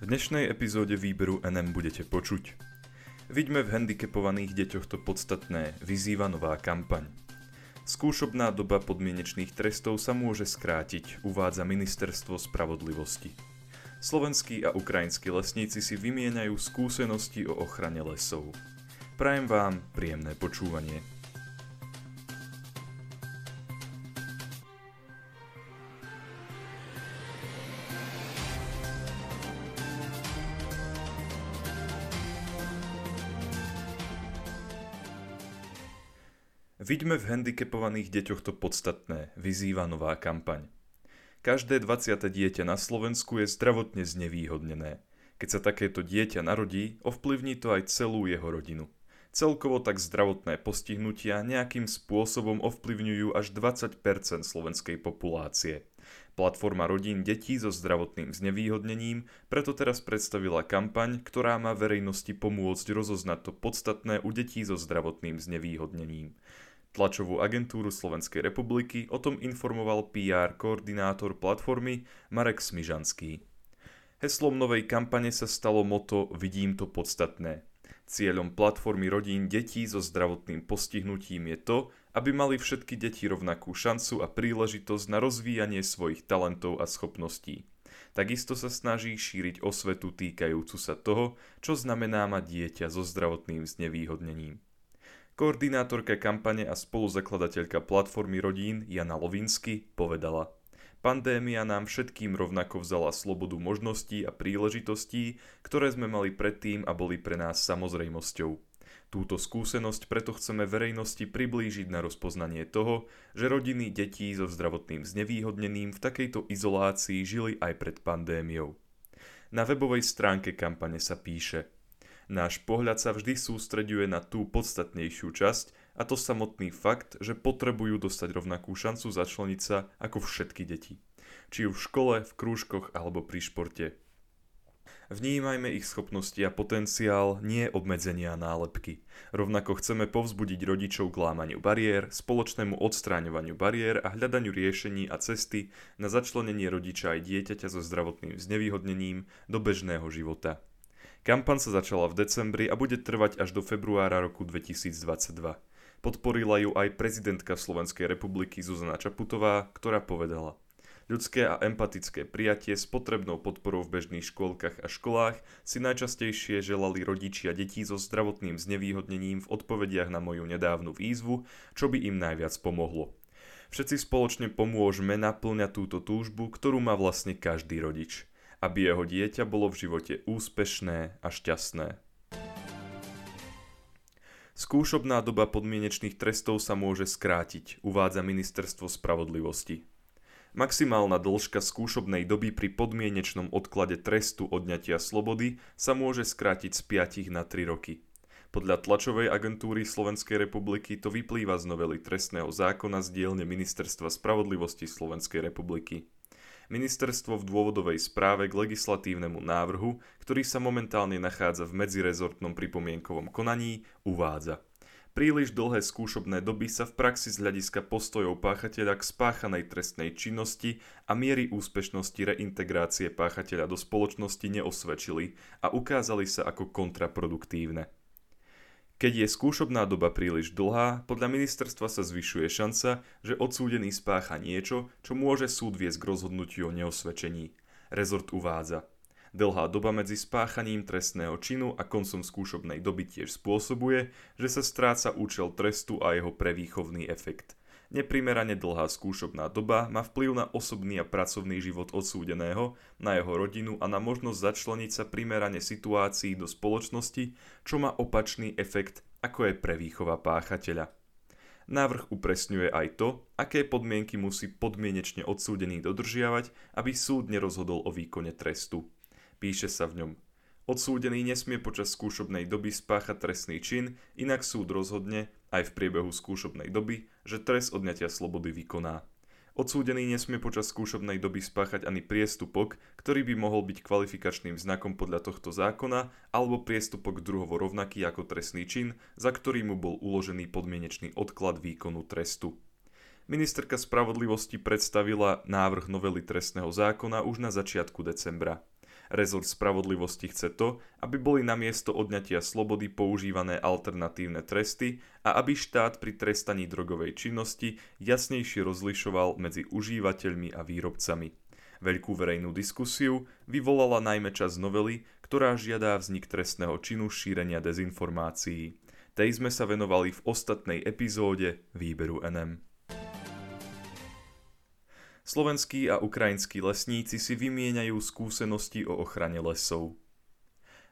V dnešnej epizóde výberu NM budete počuť. Vidíme v handicapovaných deťoch to podstatné, vyzýva nová kampaň. Skúšobná doba podmienečných trestov sa môže skrátiť, uvádza Ministerstvo spravodlivosti. Slovenskí a ukrajinskí lesníci si vymieňajú skúsenosti o ochrane lesov. Prajem vám príjemné počúvanie. Vidíme v handicapovaných deťoch to podstatné, vyzýva nová kampaň. Každé 20. dieťa na Slovensku je zdravotne znevýhodnené. Keď sa takéto dieťa narodí, ovplyvní to aj celú jeho rodinu. Celkovo tak zdravotné postihnutia nejakým spôsobom ovplyvňujú až 20% slovenskej populácie. Platforma rodín detí so zdravotným znevýhodnením preto teraz predstavila kampaň, ktorá má verejnosti pomôcť rozoznať to podstatné u detí so zdravotným znevýhodnením. Tlačovú agentúru Slovenskej republiky o tom informoval PR koordinátor platformy Marek Smižanský. Heslom novej kampane sa stalo moto Vidím to podstatné. Cieľom platformy rodín detí so zdravotným postihnutím je to, aby mali všetky deti rovnakú šancu a príležitosť na rozvíjanie svojich talentov a schopností. Takisto sa snaží šíriť osvetu týkajúcu sa toho, čo znamená mať dieťa so zdravotným znevýhodnením. Koordinátorka kampane a spoluzakladateľka platformy rodín Jana Lovinsky povedala Pandémia nám všetkým rovnako vzala slobodu možností a príležitostí, ktoré sme mali predtým a boli pre nás samozrejmosťou. Túto skúsenosť preto chceme verejnosti priblížiť na rozpoznanie toho, že rodiny detí so zdravotným znevýhodneným v takejto izolácii žili aj pred pandémiou. Na webovej stránke kampane sa píše – Náš pohľad sa vždy sústreďuje na tú podstatnejšiu časť, a to samotný fakt, že potrebujú dostať rovnakú šancu začleniť sa ako všetky deti. Či už v škole, v krúžkoch alebo pri športe. Vnímajme ich schopnosti a potenciál, nie obmedzenia nálepky. Rovnako chceme povzbudiť rodičov k lámaniu bariér, spoločnému odstráňovaniu bariér a hľadaniu riešení a cesty na začlenenie rodiča aj dieťaťa so zdravotným znevýhodnením do bežného života. Kampan sa začala v decembri a bude trvať až do februára roku 2022. Podporila ju aj prezidentka Slovenskej republiky Zuzana Čaputová, ktorá povedala Ľudské a empatické prijatie s potrebnou podporou v bežných škôlkach a školách si najčastejšie želali rodičia detí so zdravotným znevýhodnením v odpovediach na moju nedávnu výzvu, čo by im najviac pomohlo. Všetci spoločne pomôžeme naplňať túto túžbu, ktorú má vlastne každý rodič aby jeho dieťa bolo v živote úspešné a šťastné. Skúšobná doba podmienečných trestov sa môže skrátiť, uvádza Ministerstvo spravodlivosti. Maximálna dĺžka skúšobnej doby pri podmienečnom odklade trestu odňatia slobody sa môže skrátiť z 5 na 3 roky. Podľa tlačovej agentúry Slovenskej republiky to vyplýva z novely trestného zákona z dielne Ministerstva spravodlivosti Slovenskej republiky. Ministerstvo v dôvodovej správe k legislatívnemu návrhu, ktorý sa momentálne nachádza v medzirezortnom pripomienkovom konaní, uvádza. Príliš dlhé skúšobné doby sa v praxi z hľadiska postojov páchateľa k spáchanej trestnej činnosti a miery úspešnosti reintegrácie páchateľa do spoločnosti neosvedčili a ukázali sa ako kontraproduktívne. Keď je skúšobná doba príliš dlhá, podľa ministerstva sa zvyšuje šanca, že odsúdený spácha niečo, čo môže súd viesť k rozhodnutiu o neosvedčení. Rezort uvádza. Dlhá doba medzi spáchaním trestného činu a koncom skúšobnej doby tiež spôsobuje, že sa stráca účel trestu a jeho prevýchovný efekt. Neprimerane dlhá skúšobná doba má vplyv na osobný a pracovný život odsúdeného, na jeho rodinu a na možnosť začleniť sa primerane situácií do spoločnosti, čo má opačný efekt, ako je prevýchova páchateľa. Návrh upresňuje aj to, aké podmienky musí podmienečne odsúdený dodržiavať, aby súd nerozhodol o výkone trestu. Píše sa v ňom Odsúdený nesmie počas skúšobnej doby spáchať trestný čin, inak súd rozhodne, aj v priebehu skúšobnej doby, že trest odňatia slobody vykoná. Odsúdený nesmie počas skúšobnej doby spáchať ani priestupok, ktorý by mohol byť kvalifikačným znakom podľa tohto zákona, alebo priestupok druhovo rovnaký ako trestný čin, za ktorý mu bol uložený podmienečný odklad výkonu trestu. Ministerka spravodlivosti predstavila návrh novely trestného zákona už na začiatku decembra. Rezort spravodlivosti chce to, aby boli na miesto odňatia slobody používané alternatívne tresty a aby štát pri trestaní drogovej činnosti jasnejšie rozlišoval medzi užívateľmi a výrobcami. Veľkú verejnú diskusiu vyvolala najmä čas novely, ktorá žiadá vznik trestného činu šírenia dezinformácií. Tej sme sa venovali v ostatnej epizóde výberu NM. Slovenskí a ukrajinskí lesníci si vymieňajú skúsenosti o ochrane lesov.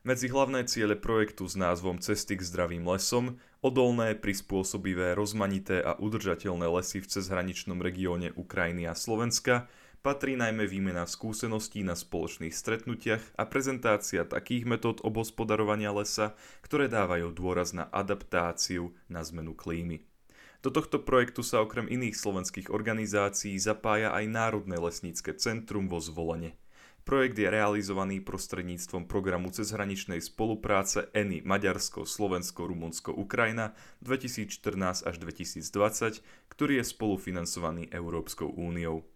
Medzi hlavné ciele projektu s názvom Cesty k zdravým lesom, odolné, prispôsobivé, rozmanité a udržateľné lesy v cezhraničnom regióne Ukrajiny a Slovenska patrí najmä výmena skúseností na spoločných stretnutiach a prezentácia takých metód obospodarovania lesa, ktoré dávajú dôraz na adaptáciu na zmenu klímy. Do tohto projektu sa okrem iných slovenských organizácií zapája aj Národné lesnícke centrum vo Zvolene. Projekt je realizovaný prostredníctvom programu cezhraničnej spolupráce ENI Maďarsko, Slovensko, Rumunsko, Ukrajina 2014 až 2020, ktorý je spolufinancovaný Európskou úniou.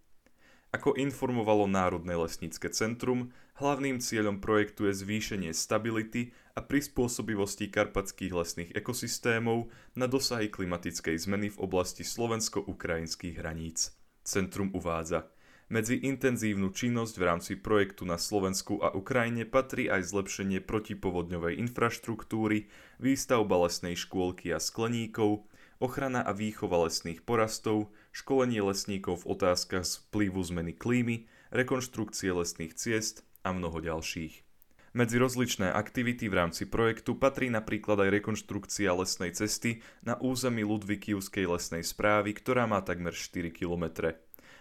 Ako informovalo Národné lesnícke centrum, hlavným cieľom projektu je zvýšenie stability a prispôsobivosti karpatských lesných ekosystémov na dosahy klimatickej zmeny v oblasti slovensko-ukrajinských hraníc. Centrum uvádza, medzi intenzívnu činnosť v rámci projektu na Slovensku a Ukrajine patrí aj zlepšenie protipovodňovej infraštruktúry, výstavba lesnej škôlky a skleníkov, ochrana a výchova lesných porastov, školenie lesníkov v otázkach vplyvu zmeny klímy, rekonštrukcie lesných ciest a mnoho ďalších. Medzi rozličné aktivity v rámci projektu patrí napríklad aj rekonštrukcia lesnej cesty na území Ludvikivskej lesnej správy, ktorá má takmer 4 km.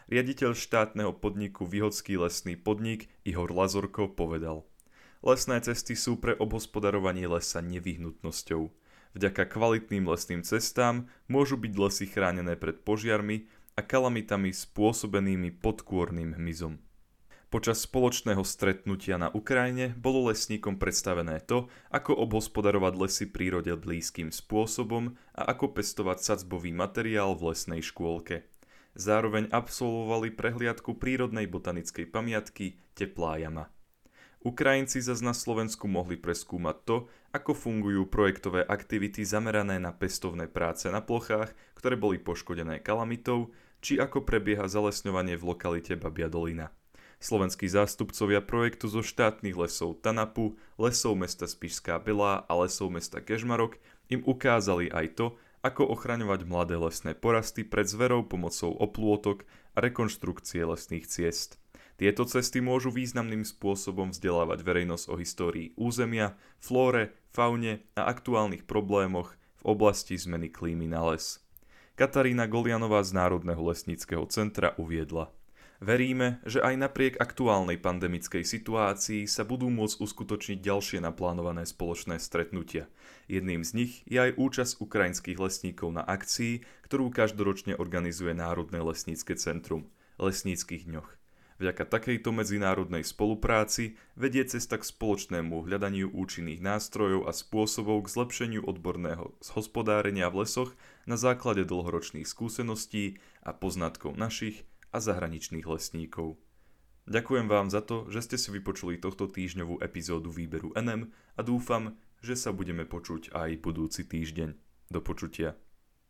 Riaditeľ štátneho podniku Vyhodský lesný podnik Ihor Lazorko povedal Lesné cesty sú pre obhospodarovanie lesa nevyhnutnosťou. Vďaka kvalitným lesným cestám môžu byť lesy chránené pred požiarmi a kalamitami spôsobenými podkôrnym hmyzom. Počas spoločného stretnutia na Ukrajine bolo lesníkom predstavené to, ako obhospodarovať lesy prírode blízkym spôsobom a ako pestovať sadzbový materiál v lesnej škôlke. Zároveň absolvovali prehliadku prírodnej botanickej pamiatky Teplá jama. Ukrajinci zas na Slovensku mohli preskúmať to, ako fungujú projektové aktivity zamerané na pestovné práce na plochách, ktoré boli poškodené kalamitou, či ako prebieha zalesňovanie v lokalite Babia Dolina. Slovenskí zástupcovia projektu zo štátnych lesov Tanapu, lesov mesta Spišská Belá a lesov mesta Kežmarok im ukázali aj to, ako ochraňovať mladé lesné porasty pred zverou pomocou oplôtok a rekonštrukcie lesných ciest. Tieto cesty môžu významným spôsobom vzdelávať verejnosť o histórii územia, flóre, faune a aktuálnych problémoch v oblasti zmeny klímy na les. Katarína Golianová z Národného lesníckého centra uviedla – Veríme, že aj napriek aktuálnej pandemickej situácii sa budú môcť uskutočniť ďalšie naplánované spoločné stretnutia. Jedným z nich je aj účasť ukrajinských lesníkov na akcii, ktorú každoročne organizuje Národné lesnícke centrum – Lesníckých dňoch. Vďaka takejto medzinárodnej spolupráci vedie cesta k spoločnému hľadaniu účinných nástrojov a spôsobov k zlepšeniu odborného hospodárenia v lesoch na základe dlhoročných skúseností a poznatkov našich a zahraničných lesníkov. Ďakujem vám za to, že ste si vypočuli tohto týždňovú epizódu výberu NM a dúfam, že sa budeme počuť aj budúci týždeň. Do počutia.